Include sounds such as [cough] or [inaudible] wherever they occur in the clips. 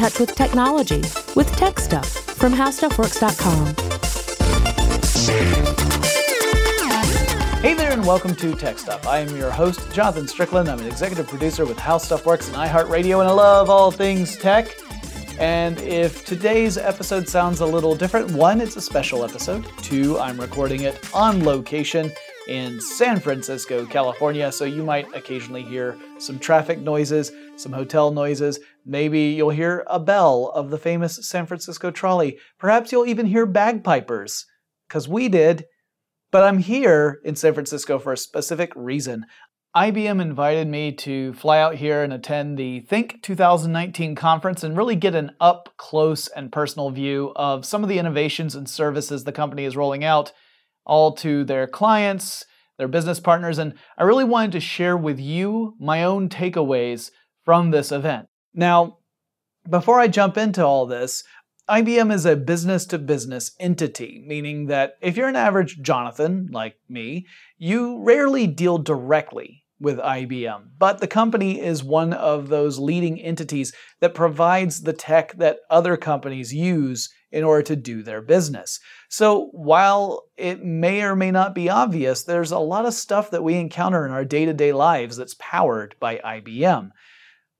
touch with technology with Tech Stuff from HowStuffWorks.com. Hey there, and welcome to Tech Stuff. I am your host, Jonathan Strickland. I'm an executive producer with How Stuff Works and iHeartRadio, and I love all things tech. And if today's episode sounds a little different, one, it's a special episode. Two, I'm recording it on location in San Francisco, California, so you might occasionally hear some traffic noises, some hotel noises. Maybe you'll hear a bell of the famous San Francisco trolley. Perhaps you'll even hear bagpipers, because we did. But I'm here in San Francisco for a specific reason. IBM invited me to fly out here and attend the Think 2019 conference and really get an up close and personal view of some of the innovations and services the company is rolling out, all to their clients, their business partners, and I really wanted to share with you my own takeaways from this event. Now, before I jump into all this, IBM is a business to business entity, meaning that if you're an average Jonathan, like me, you rarely deal directly with IBM. But the company is one of those leading entities that provides the tech that other companies use in order to do their business. So while it may or may not be obvious, there's a lot of stuff that we encounter in our day to day lives that's powered by IBM.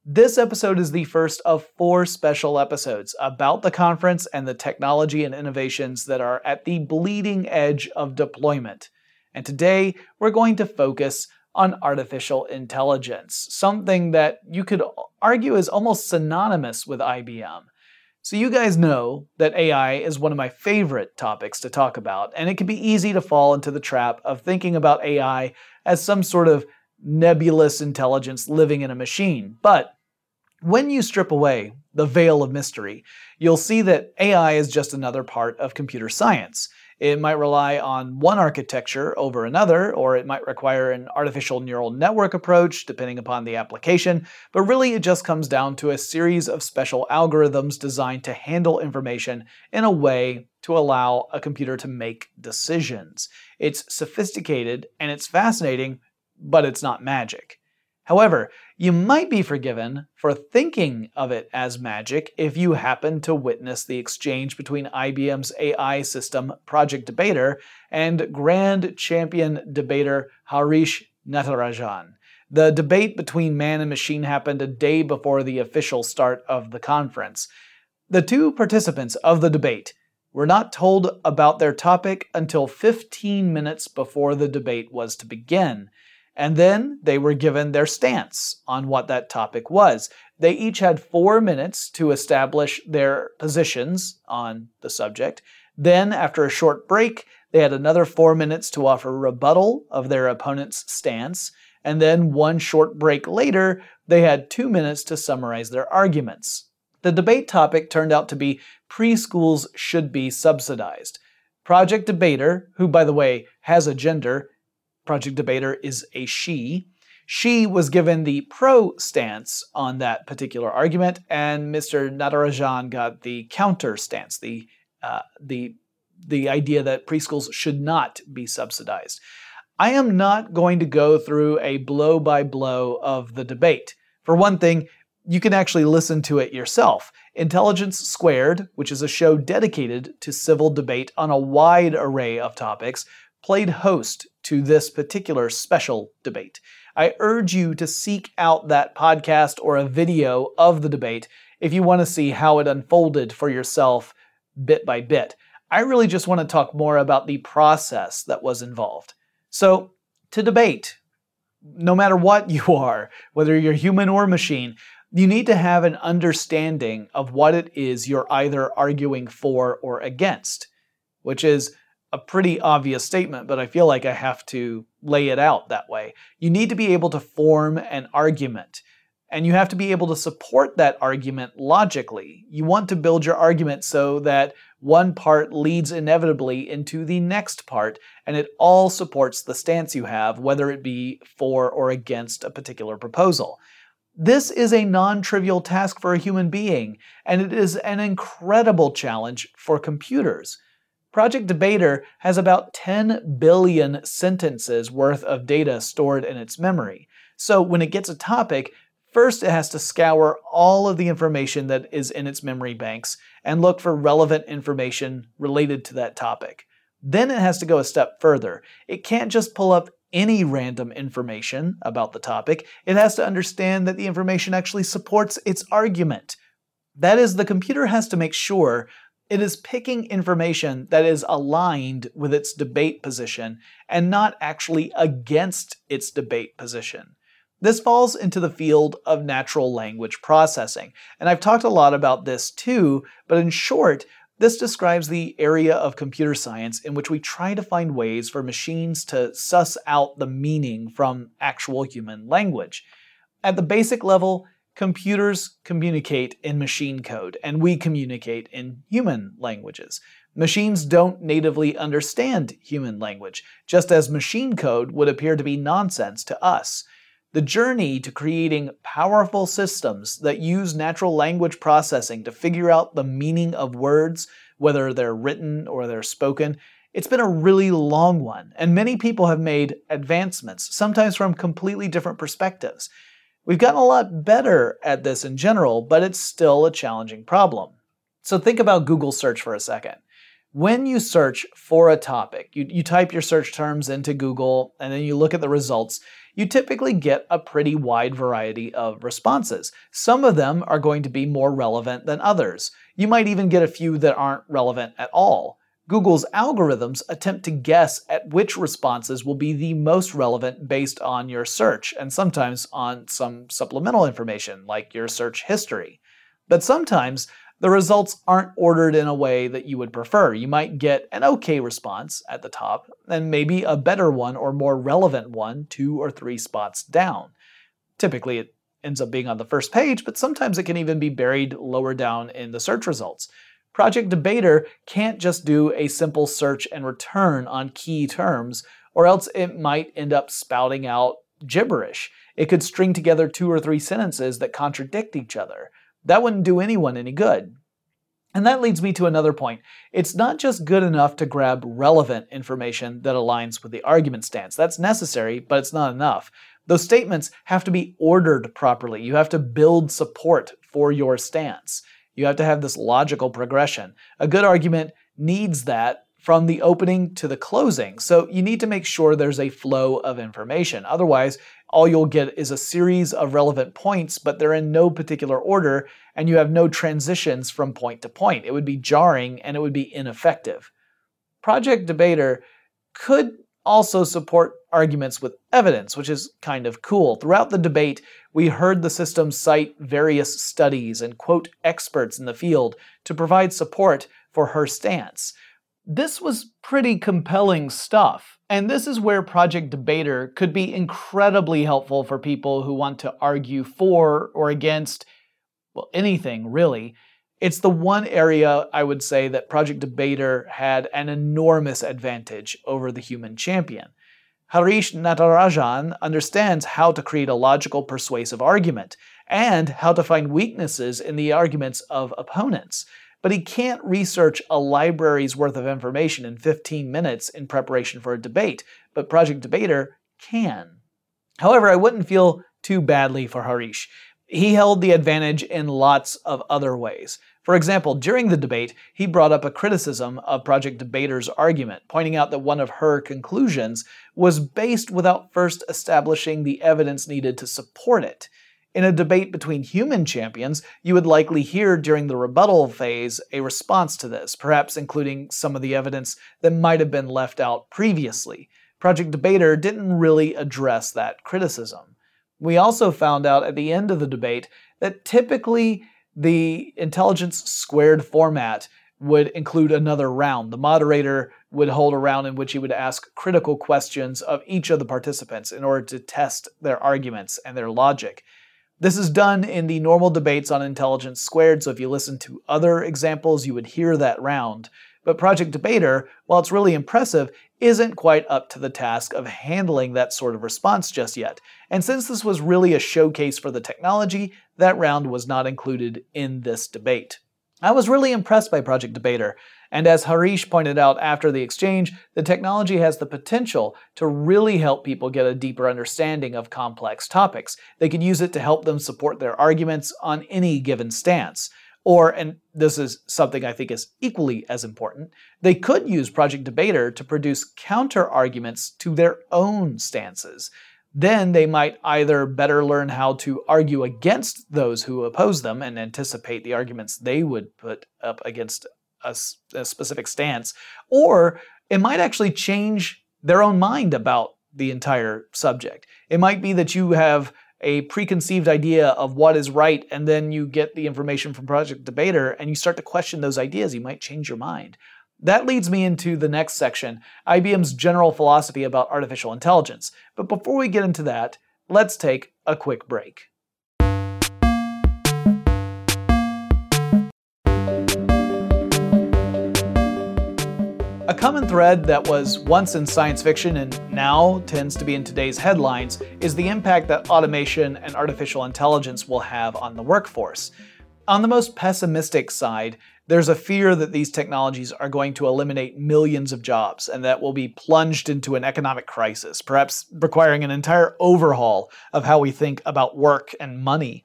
This episode is the first of four special episodes about the conference and the technology and innovations that are at the bleeding edge of deployment. And today, we're going to focus on artificial intelligence, something that you could argue is almost synonymous with IBM. So, you guys know that AI is one of my favorite topics to talk about, and it can be easy to fall into the trap of thinking about AI as some sort of nebulous intelligence living in a machine. But when you strip away the veil of mystery, you'll see that AI is just another part of computer science. It might rely on one architecture over another, or it might require an artificial neural network approach, depending upon the application, but really it just comes down to a series of special algorithms designed to handle information in a way to allow a computer to make decisions. It's sophisticated and it's fascinating, but it's not magic. However, you might be forgiven for thinking of it as magic if you happen to witness the exchange between IBM's AI system, Project Debater, and grand champion debater Harish Natarajan. The debate between man and machine happened a day before the official start of the conference. The two participants of the debate were not told about their topic until 15 minutes before the debate was to begin. And then they were given their stance on what that topic was. They each had four minutes to establish their positions on the subject. Then, after a short break, they had another four minutes to offer rebuttal of their opponent's stance. And then, one short break later, they had two minutes to summarize their arguments. The debate topic turned out to be preschools should be subsidized. Project Debater, who, by the way, has a gender, Project Debater is a she. She was given the pro stance on that particular argument, and Mr. Natarajan got the counter stance, the uh, the the idea that preschools should not be subsidized. I am not going to go through a blow by blow of the debate. For one thing, you can actually listen to it yourself. Intelligence Squared, which is a show dedicated to civil debate on a wide array of topics, played host to this particular special debate. I urge you to seek out that podcast or a video of the debate if you want to see how it unfolded for yourself bit by bit. I really just want to talk more about the process that was involved. So, to debate, no matter what you are, whether you're human or machine, you need to have an understanding of what it is you're either arguing for or against, which is a pretty obvious statement, but I feel like I have to lay it out that way. You need to be able to form an argument, and you have to be able to support that argument logically. You want to build your argument so that one part leads inevitably into the next part, and it all supports the stance you have, whether it be for or against a particular proposal. This is a non trivial task for a human being, and it is an incredible challenge for computers. Project Debater has about 10 billion sentences worth of data stored in its memory. So when it gets a topic, First, it has to scour all of the information that is in its memory banks and look for relevant information related to that topic. Then it has to go a step further. It can't just pull up any random information about the topic, it has to understand that the information actually supports its argument. That is, the computer has to make sure it is picking information that is aligned with its debate position and not actually against its debate position. This falls into the field of natural language processing, and I've talked a lot about this too, but in short, this describes the area of computer science in which we try to find ways for machines to suss out the meaning from actual human language. At the basic level, computers communicate in machine code, and we communicate in human languages. Machines don't natively understand human language, just as machine code would appear to be nonsense to us. The journey to creating powerful systems that use natural language processing to figure out the meaning of words, whether they're written or they're spoken, it's been a really long one, and many people have made advancements, sometimes from completely different perspectives. We've gotten a lot better at this in general, but it's still a challenging problem. So think about Google search for a second. When you search for a topic, you, you type your search terms into Google and then you look at the results, you typically get a pretty wide variety of responses. Some of them are going to be more relevant than others. You might even get a few that aren't relevant at all. Google's algorithms attempt to guess at which responses will be the most relevant based on your search, and sometimes on some supplemental information like your search history. But sometimes the results aren't ordered in a way that you would prefer. You might get an okay response at the top, and maybe a better one or more relevant one two or three spots down. Typically, it ends up being on the first page, but sometimes it can even be buried lower down in the search results. Project Debater can't just do a simple search and return on key terms, or else it might end up spouting out gibberish. It could string together two or three sentences that contradict each other. That wouldn't do anyone any good. And that leads me to another point. It's not just good enough to grab relevant information that aligns with the argument stance. That's necessary, but it's not enough. Those statements have to be ordered properly. You have to build support for your stance. You have to have this logical progression. A good argument needs that from the opening to the closing. So you need to make sure there's a flow of information. Otherwise, all you'll get is a series of relevant points, but they're in no particular order, and you have no transitions from point to point. It would be jarring and it would be ineffective. Project Debater could also support arguments with evidence, which is kind of cool. Throughout the debate, we heard the system cite various studies and quote experts in the field to provide support for her stance. This was pretty compelling stuff. And this is where Project Debater could be incredibly helpful for people who want to argue for or against, well, anything really. It's the one area I would say that Project Debater had an enormous advantage over the human champion. Harish Natarajan understands how to create a logical, persuasive argument and how to find weaknesses in the arguments of opponents but he can't research a library's worth of information in 15 minutes in preparation for a debate, but Project Debater can. However, I wouldn't feel too badly for Harish. He held the advantage in lots of other ways. For example, during the debate, he brought up a criticism of Project Debater's argument, pointing out that one of her conclusions was based without first establishing the evidence needed to support it. In a debate between human champions, you would likely hear during the rebuttal phase a response to this, perhaps including some of the evidence that might have been left out previously. Project Debater didn't really address that criticism. We also found out at the end of the debate that typically the intelligence squared format would include another round. The moderator would hold a round in which he would ask critical questions of each of the participants in order to test their arguments and their logic. This is done in the normal debates on intelligence squared, so if you listen to other examples, you would hear that round. But Project Debater, while it's really impressive, isn't quite up to the task of handling that sort of response just yet. And since this was really a showcase for the technology, that round was not included in this debate. I was really impressed by Project Debater, and as Harish pointed out after the exchange, the technology has the potential to really help people get a deeper understanding of complex topics. They could use it to help them support their arguments on any given stance. Or, and this is something I think is equally as important, they could use Project Debater to produce counter arguments to their own stances. Then they might either better learn how to argue against those who oppose them and anticipate the arguments they would put up against a, a, specific stance, or it might actually change their own mind about the entire subject. It might be that you have a preconceived idea of what is right, and then you get the information from Project Debater and you start to question those ideas. You might change your mind. That leads me into the next section IBM's general philosophy about artificial intelligence. But before we get into that, let's take a quick break. Common thread that was once in science fiction and now tends to be in today's headlines is the impact that automation and artificial intelligence will have on the workforce. On the most pessimistic side, there's a fear that these technologies are going to eliminate millions of jobs and that we'll be plunged into an economic crisis, perhaps requiring an entire overhaul of how we think about work and money.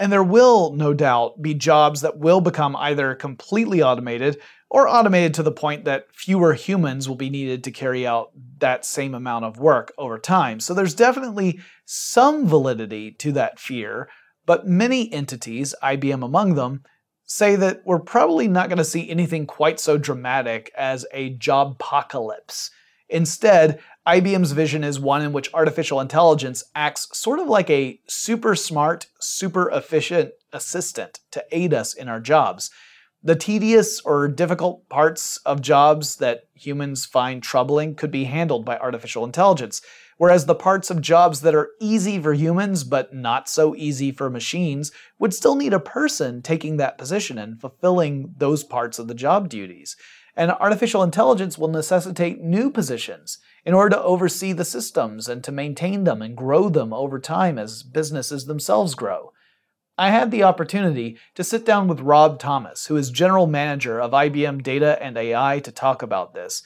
And there will, no doubt, be jobs that will become either completely automated or automated to the point that fewer humans will be needed to carry out that same amount of work over time. So there's definitely some validity to that fear, but many entities, IBM among them, say that we're probably not going to see anything quite so dramatic as a job apocalypse. Instead, IBM's vision is one in which artificial intelligence acts sort of like a super smart, super efficient assistant to aid us in our jobs. The tedious or difficult parts of jobs that humans find troubling could be handled by artificial intelligence, whereas the parts of jobs that are easy for humans but not so easy for machines would still need a person taking that position and fulfilling those parts of the job duties. And artificial intelligence will necessitate new positions in order to oversee the systems and to maintain them and grow them over time as businesses themselves grow. I had the opportunity to sit down with Rob Thomas, who is general manager of IBM Data and AI, to talk about this.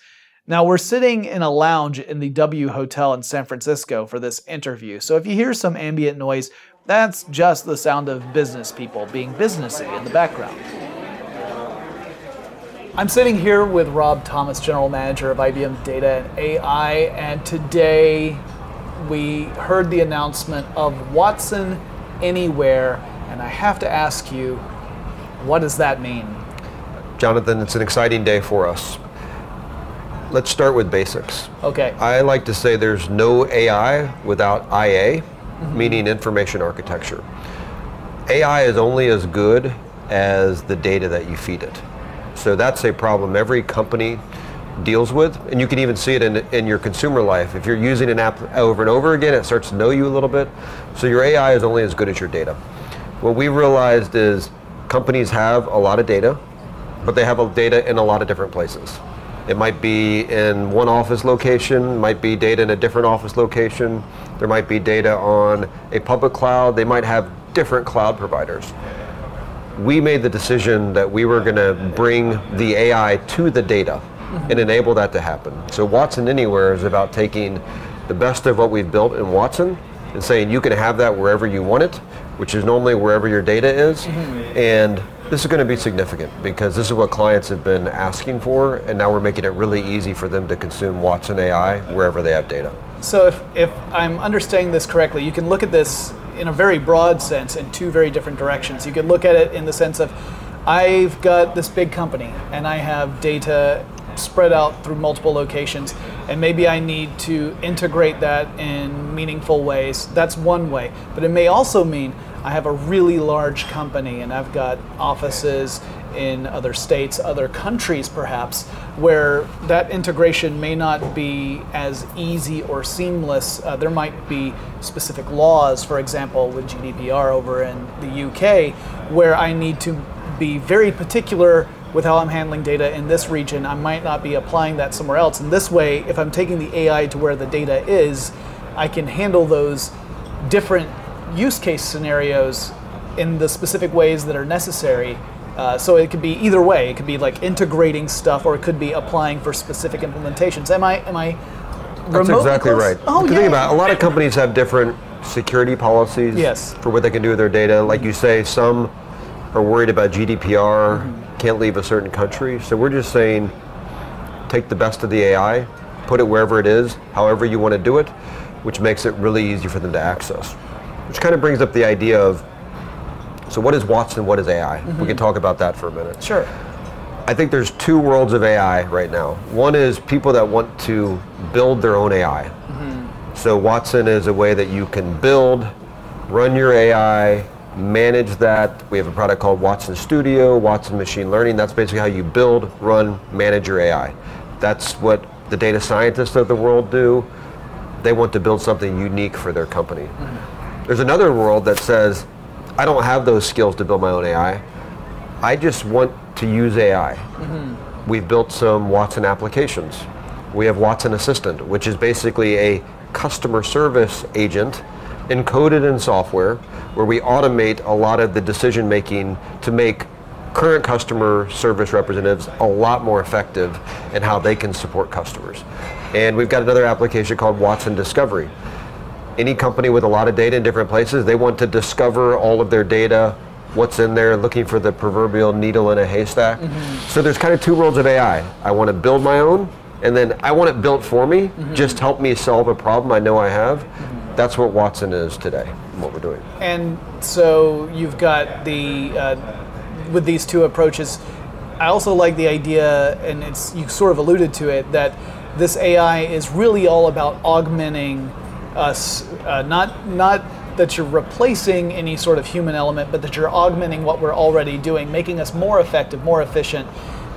Now, we're sitting in a lounge in the W Hotel in San Francisco for this interview, so if you hear some ambient noise, that's just the sound of business people being businessy in the background. I'm sitting here with Rob Thomas, General Manager of IBM Data and AI, and today we heard the announcement of Watson Anywhere, and I have to ask you, what does that mean? Jonathan, it's an exciting day for us let's start with basics. Okay. I like to say there's no AI without IA, mm-hmm. meaning information architecture. AI is only as good as the data that you feed it. So that's a problem every company deals with, and you can even see it in, in your consumer life. If you're using an app over and over again, it starts to know you a little bit. So your AI is only as good as your data. What we realized is companies have a lot of data, but they have data in a lot of different places. It might be in one office location, might be data in a different office location. There might be data on a public cloud. They might have different cloud providers. We made the decision that we were going to bring the AI to the data mm-hmm. and enable that to happen. So Watson Anywhere is about taking the best of what we've built in Watson and saying you can have that wherever you want it, which is normally wherever your data is, mm-hmm. and this is going to be significant because this is what clients have been asking for, and now we're making it really easy for them to consume Watson AI wherever they have data. So, if, if I'm understanding this correctly, you can look at this in a very broad sense in two very different directions. You can look at it in the sense of I've got this big company and I have data spread out through multiple locations, and maybe I need to integrate that in meaningful ways. That's one way. But it may also mean I have a really large company and I've got offices in other states, other countries perhaps, where that integration may not be as easy or seamless. Uh, there might be specific laws, for example, with GDPR over in the UK, where I need to be very particular with how I'm handling data in this region. I might not be applying that somewhere else. And this way, if I'm taking the AI to where the data is, I can handle those different use case scenarios in the specific ways that are necessary Uh, so it could be either way. It could be like integrating stuff, or it could be applying for specific implementations. Am I? Am I? That's exactly close? right. Oh yeah. think about it, a lot of companies have different security policies Yes. for what they can do with their data. Like you say, some are worried about GDPR, Mm-hmm. Can't leave a certain country. So we're just saying, take the best of the AI, put it wherever it is, however you want to do it, which makes it really easy for them to access. Which kind of brings up the idea of, so what is Watson, what is AI? Mm-hmm. We can talk about that for a minute. Sure. I think there's two worlds of AI right now. One is people that want to build their own AI. So Watson is a way that you can build, run your AI, manage that. We have a product called Watson Studio, Watson Machine Learning. That's basically how you build, run, manage your AI. That's what the data scientists of the world do. They want to build something unique for their company. There's another world that says, I don't have those skills to build my own AI. I just want to use AI. Mm-hmm. We've built some Watson applications. We have Watson Assistant, which is basically a customer service agent encoded in software where we automate a lot of the decision making to make current customer service representatives a lot more effective in how they can support customers. And we've got another application called Watson Discovery any company with a lot of data in different places, they want to discover all of their data, what's in there, looking for the proverbial needle in a haystack. Mm-hmm. So there's kind of two worlds of AI. I want to build my own, and then I want it built for me, mm-hmm. just help me solve a problem I know I have. That's what Watson is today, what we're doing. And so you've got the uh, with these two approaches. I also like the idea, and it's you sort of alluded to it that this AI is really all about augmenting us, uh, not not that you're replacing any sort of human element, but that you're augmenting what we're already doing, making us more effective, more efficient,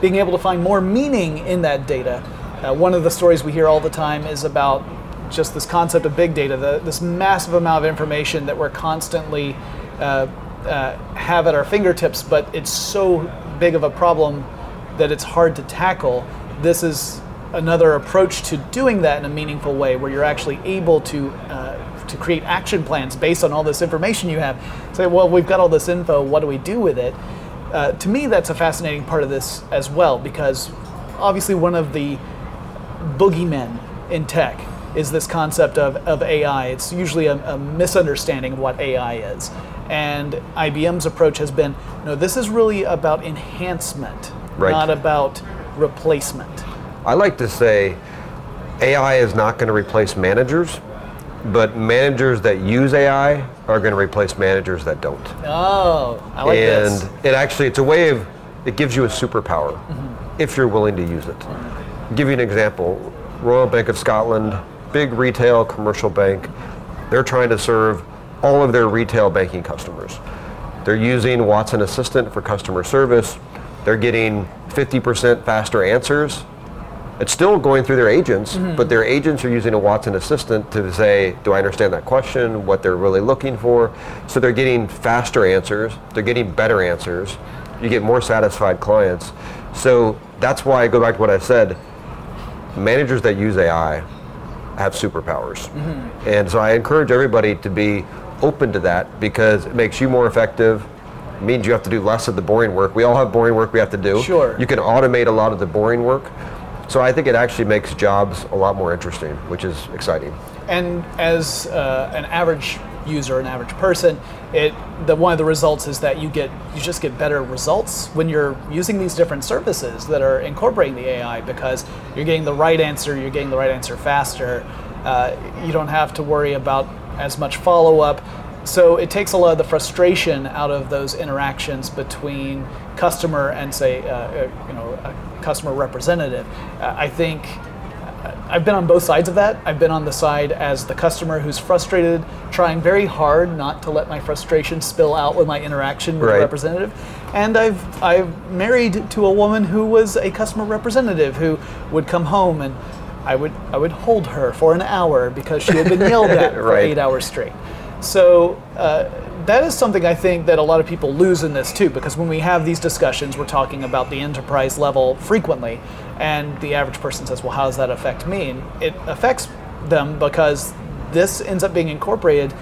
being able to find more meaning in that data. Uh, one of the stories we hear all the time is about just this concept of big data, the, this massive amount of information that we're constantly uh, uh, have at our fingertips, but it's so big of a problem that it's hard to tackle. This is another approach to doing that in a meaningful way, where you're actually able to uh, to create action plans based on all this information you have. Say, well, we've got all this info. What do we do with it? Uh, to me, that's a fascinating part of this as well, because obviously one of the boogeymen in tech is this concept of, of AI. It's usually a, a misunderstanding of what AI is. And IBM's approach has been no, this is really about enhancement, Right. not about replacement. I like to say AI is not going to replace managers, but managers that use AI are going to replace managers that don't. Oh, I like and this. And it actually it's a way of it gives you a superpower mm-hmm. if you're willing to use it. give you an example. Royal Bank of Scotland, big retail commercial bank, they're trying to serve all of their retail banking customers. They're using Watson Assistant for customer service. They're getting 50% faster answers. It's still going through their agents, mm-hmm. but their agents are using a Watson Assistant to say, do I understand that question, what they're really looking for? So they're getting faster answers, they're getting better answers, you get more satisfied clients. So that's why I go back to what I said managers that use AI have superpowers. And so I encourage everybody to be open to that because it makes you more effective. It means you have to do less of the boring work. We all have boring work we have to do. Sure. You can automate a lot of the boring work. So I think it actually makes jobs a lot more interesting, which is exciting. And as uh, an average user, an average person, it the one of the results is that you get you just get better results when you're using these different services that are incorporating the AI because you're getting the right answer, you're getting the right answer faster. Uh, you don't have to worry about as much follow up. So it takes a lot of the frustration out of those interactions between customer and say, uh, uh, you know, a customer representative. Uh, I think I've been on both sides of that. I've been on the side as the customer who's frustrated, trying very hard not to let my frustration spill out with my interaction with Right. a representative. And I've I've married to a woman who was a customer representative who would come home and I would I would hold her for an hour because she had been yelled at [laughs] for eight hours straight. So uh, that is something I think that a lot of people lose in this too, because when we have these discussions, we're talking about the enterprise level frequently, and the average person says, "Well, how does that affect me?" And it affects them because this ends up being incorporated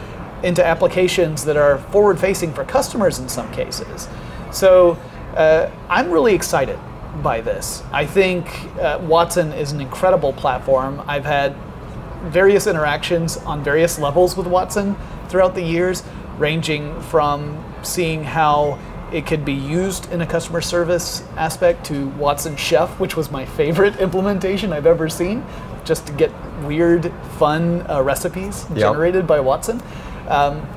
into applications that are forward-facing for customers in some cases. So. Uh, I'm really excited by this. I think uh, Watson is an incredible platform. I've had various interactions on various levels with Watson throughout the years, ranging from seeing how it could be used in a customer service aspect to Watson Chef, which was my favorite [laughs] implementation I've ever seen, just to get weird, fun uh, recipes Yep. generated by Watson. Um,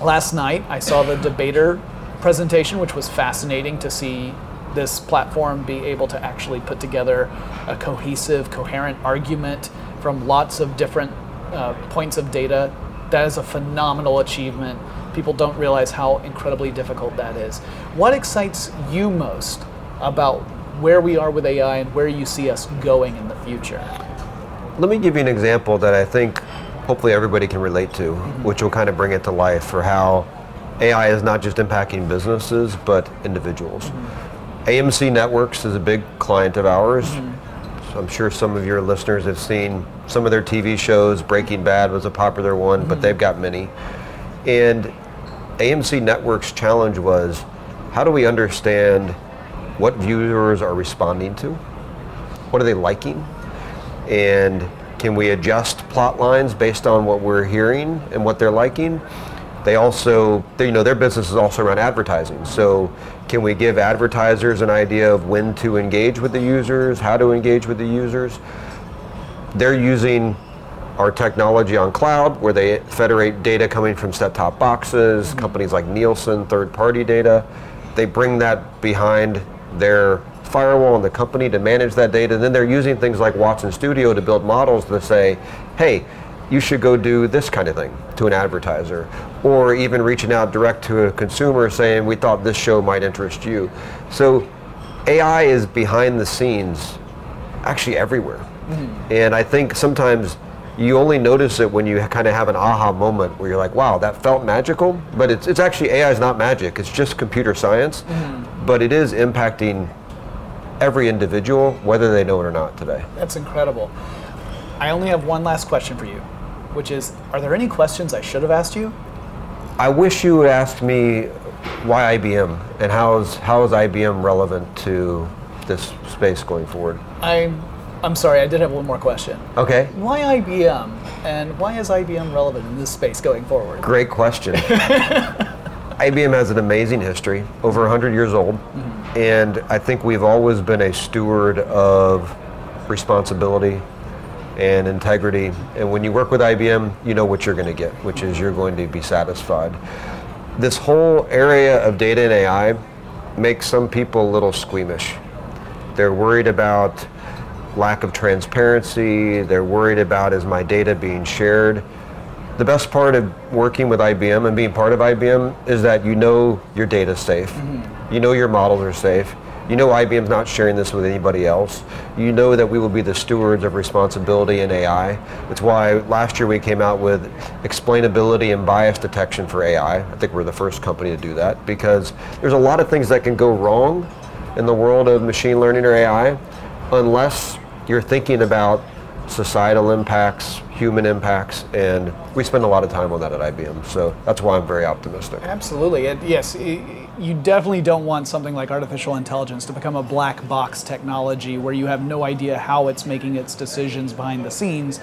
last night, I saw the debater presentation, which was fascinating to see this platform be able to actually put together a cohesive, coherent argument from lots of different uh, points of data. That is a phenomenal achievement. People don't realize how incredibly difficult that is. What excites you most about where we are with AI and where you see us going in the future? Let me give you an example that I think hopefully everybody can relate to, mm-hmm. which will kind of bring it to life for how AI is not just impacting businesses, but individuals. Mm-hmm. AMC Networks is a big client of ours. So I'm sure some of your listeners have seen some of their TV shows. Breaking Bad was a popular one, but mm-hmm. they've got many. And AMC Networks' challenge was how do we understand what viewers are responding to? What are they liking? and can we adjust plot lines based on what we're hearing and what they're liking? They also, they, you know, their business is also around advertising. So, can we give advertisers an idea of when to engage with the users, how to engage with the users? They're using our technology on cloud where they federate data coming from set-top boxes, mm-hmm. companies like Nielsen, third-party data. They bring that behind their firewall in the company to manage that data. And then they're using things like Watson Studio to build models to say, hey, you should go do this kind of thing to an advertiser. Or even reaching out direct to a consumer saying, we thought this show might interest you. So AI is behind the scenes actually everywhere. Mm-hmm. And I think sometimes you only notice it when you kind of have an aha moment where you're like, wow, that felt magical. But it's, it's actually AI is not magic, it's just computer science. Mm-hmm. But it is impacting every individual, whether they know it or not today. That's incredible. I only have one last question for you, which is Are there any questions I should have asked you? I wish you would ask me why IBM and how is, how is IBM relevant to this space going forward. I'm, I'm sorry, I did have one more question. Okay, Why IBM? And why is IBM relevant in this space going forward? great question. [laughs] IBM has an amazing history, over 100 years old, mm-hmm. and I think we've always been a steward of responsibility and integrity. And when you work with IBM, you know what you're going to get, which is you're going to be satisfied. This whole area of data and AI makes some people a little squeamish. They're worried about lack of transparency, they're worried about is my data being shared. The best part of working with IBM and being part of IBM is that you know your data's safe. Mm-hmm. You know your models are safe. You know IBM's not sharing this with anybody else. You know that we will be the stewards of responsibility in AI. That's why last year we came out with explainability and bias detection for AI. I think we're the first company to do that because there's a lot of things that can go wrong in the world of machine learning or AI unless you're thinking about societal impacts, human impacts, and we spend a lot of time on that at IBM. So that's why I'm very optimistic. Absolutely. And yes, y- you definitely don't want something like artificial intelligence to become a black box technology where you have no idea how it's making its decisions behind the scenes,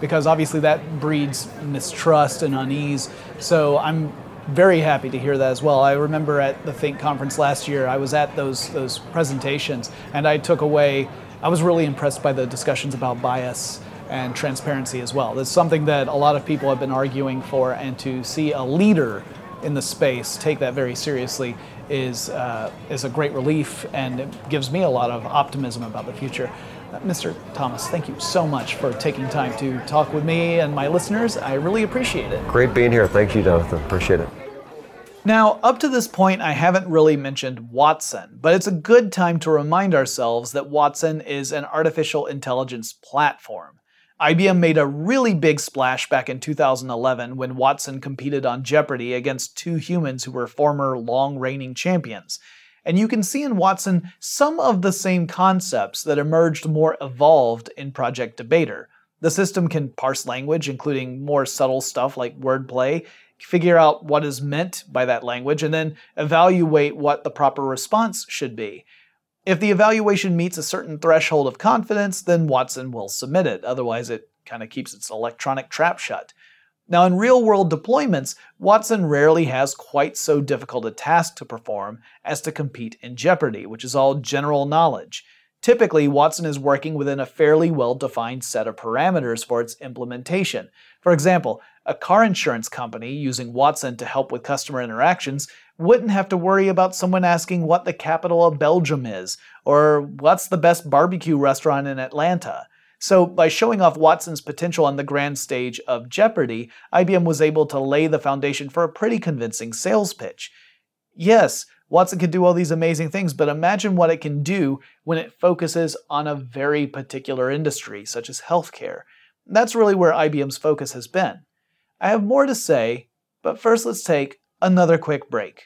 because obviously that breeds mistrust and unease. So I'm very happy to hear that as well. I remember at the Think conference last year, I was at those those presentations, and I took away. I was really impressed by the discussions about bias and transparency as well. That's something that a lot of people have been arguing for, and to see a leader in the space take that very seriously is uh, is a great relief, and it gives me a lot of optimism about the future. Uh, Mr. Thomas, thank you so much for taking time to talk with me and my listeners. I really appreciate it. Great being here. Thank you, Jonathan. Appreciate it. Now, up to this point, I haven't really mentioned Watson, but it's a good time to remind ourselves that Watson is an artificial intelligence platform. IBM made a really big splash back in 2011 when Watson competed on Jeopardy against two humans who were former long reigning champions. And you can see in Watson some of the same concepts that emerged more evolved in Project Debater. The system can parse language, including more subtle stuff like wordplay. figure out what is meant by that language, and then evaluate what the proper response should be. If the evaluation meets a certain threshold of confidence, then Watson will submit it. Otherwise, it kind of keeps its electronic trap shut. Now, in real world deployments, Watson rarely has quite so difficult a task to perform as to compete in Jeopardy, which is all general knowledge. Typically, Watson is working within a fairly well defined set of parameters for its implementation. For example, a car insurance company using Watson to help with customer interactions wouldn't have to worry about someone asking what the capital of Belgium is, or what's the best barbecue restaurant in Atlanta. So, by showing off Watson's potential on the grand stage of Jeopardy, IBM was able to lay the foundation for a pretty convincing sales pitch. Yes, Watson can do all these amazing things, but imagine what it can do when it focuses on a very particular industry, such as healthcare. That's really where IBM's focus has been. I have more to say, but first let's take another quick break.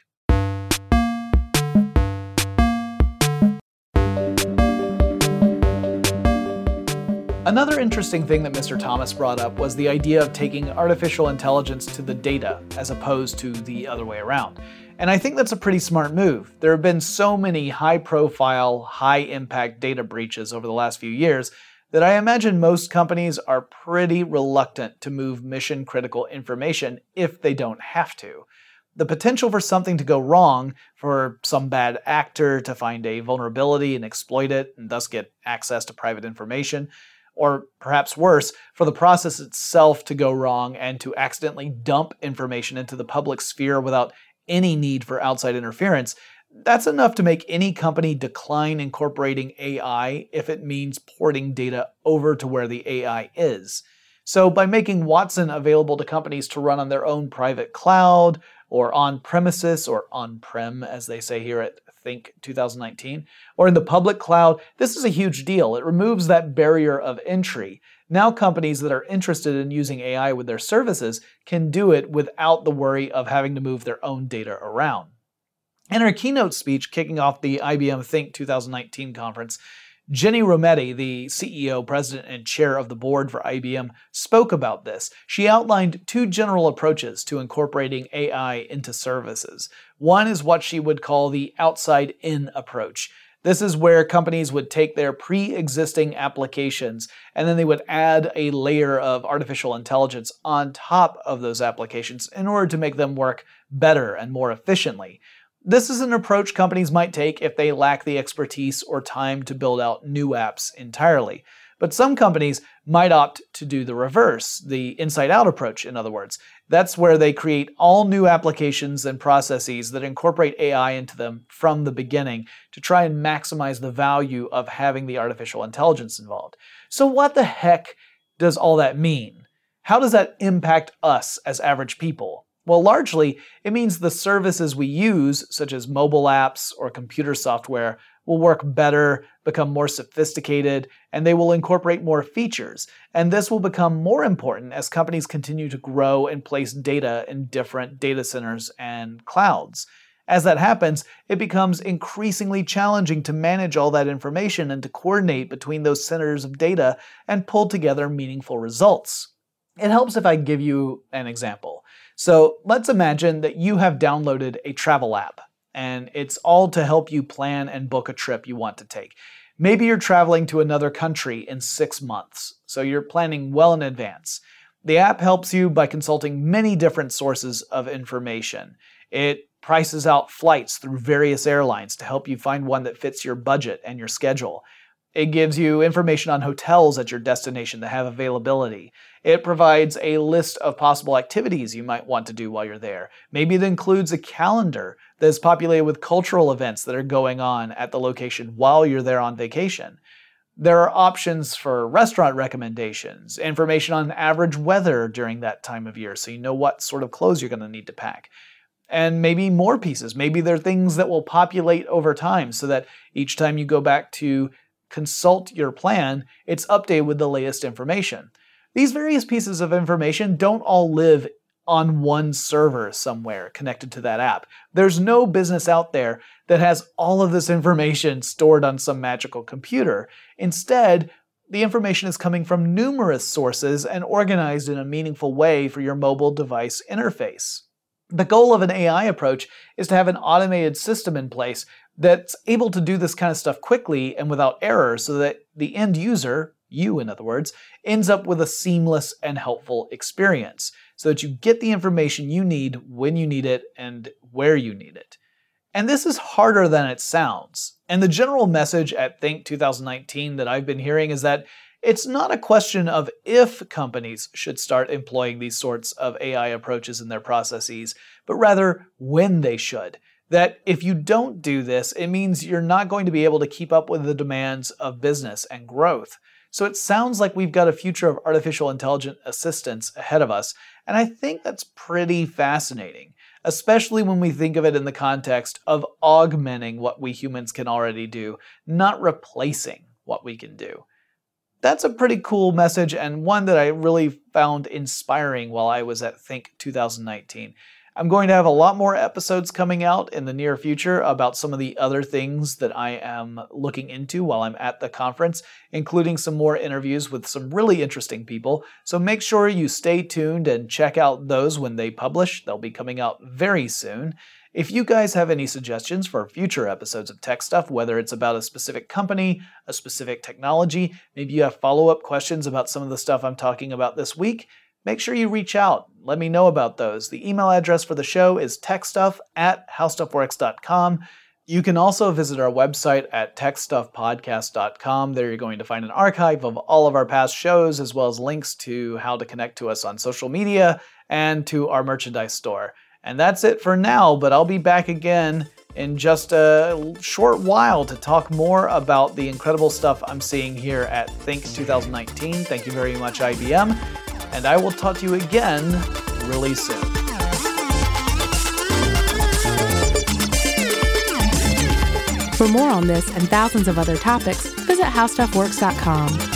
Another interesting thing that Mr. Thomas brought up was the idea of taking artificial intelligence to the data as opposed to the other way around. And I think that's a pretty smart move. There have been so many high profile, high impact data breaches over the last few years that I imagine most companies are pretty reluctant to move mission critical information if they don't have to. The potential for something to go wrong, for some bad actor to find a vulnerability and exploit it and thus get access to private information, or perhaps worse, for the process itself to go wrong and to accidentally dump information into the public sphere without any need for outside interference, that's enough to make any company decline incorporating AI if it means porting data over to where the AI is. So, by making Watson available to companies to run on their own private cloud, or on premises, or on prem, as they say here at Think 2019, or in the public cloud, this is a huge deal. It removes that barrier of entry. Now, companies that are interested in using AI with their services can do it without the worry of having to move their own data around. In her keynote speech kicking off the IBM Think 2019 conference, Ginni Rometty, the CEO, president, and chair of the board for IBM, spoke about this. She outlined two general approaches to incorporating AI into services. One is what she would call the outside in approach. This is where companies would take their pre existing applications and then they would add a layer of artificial intelligence on top of those applications in order to make them work better and more efficiently. This is an approach companies might take if they lack the expertise or time to build out new apps entirely. But some companies might opt to do the reverse, the inside out approach, in other words. That's where they create all new applications and processes that incorporate AI into them from the beginning to try and maximize the value of having the artificial intelligence involved. So, what the heck does all that mean? How does that impact us as average people? Well, largely, it means the services we use, such as mobile apps or computer software, will work better, become more sophisticated, and they will incorporate more features. And this will become more important as companies continue to grow and place data in different data centers and clouds. As that happens, it becomes increasingly challenging to manage all that information and to coordinate between those centers of data and pull together meaningful results. It helps if I give you an example. So let's imagine that you have downloaded a travel app, and it's all to help you plan and book a trip you want to take. Maybe you're traveling to another country in six months, so you're planning well in advance. The app helps you by consulting many different sources of information. It prices out flights through various airlines to help you find one that fits your budget and your schedule. It gives you information on hotels at your destination that have availability. It provides a list of possible activities you might want to do while you're there. Maybe it includes a calendar that is populated with cultural events that are going on at the location while you're there on vacation. There are options for restaurant recommendations, information on average weather during that time of year so you know what sort of clothes you're going to need to pack. And maybe more pieces. Maybe there are things that will populate over time so that each time you go back to consult your plan, it's updated with the latest information. These various pieces of information don't all live on one server somewhere connected to that app. There's no business out there that has all of this information stored on some magical computer. Instead, the information is coming from numerous sources and organized in a meaningful way for your mobile device interface. The goal of an AI approach is to have an automated system in place that's able to do this kind of stuff quickly and without error so that the end user, you in other words, ends up with a seamless and helpful experience so that you get the information you need when you need it and where you need it. And this is harder than it sounds. And the general message at Think 2019 that I've been hearing is that it's not a question of if companies should start employing these sorts of AI approaches in their processes, but rather when they should. That if you don't do this, it means you're not going to be able to keep up with the demands of business and growth. So it sounds like we've got a future of artificial intelligent assistance ahead of us, and I think that's pretty fascinating, especially when we think of it in the context of augmenting what we humans can already do, not replacing what we can do that's a pretty cool message and one that I really found inspiring while I was at Think 2019. I'm going to have a lot more episodes coming out in the near future about some of the other things that I am looking into while I'm at the conference, including some more interviews with some really interesting people. So make sure you stay tuned and check out those when they publish. They'll be coming out very soon. If you guys have any suggestions for future episodes of Tech Stuff, whether it's about a specific company, a specific technology, maybe you have follow up questions about some of the stuff I'm talking about this week, make sure you reach out. Let me know about those. The email address for the show is techstuff at howstuffworks.com. You can also visit our website at techstuffpodcast.com. There you're going to find an archive of all of our past shows, as well as links to how to connect to us on social media and to our merchandise store. And that's it for now, but I'll be back again in just a short while to talk more about the incredible stuff I'm seeing here at Think 2019. Thank you very much, IBM. And I will talk to you again really soon. For more on this and thousands of other topics, visit howstuffworks.com.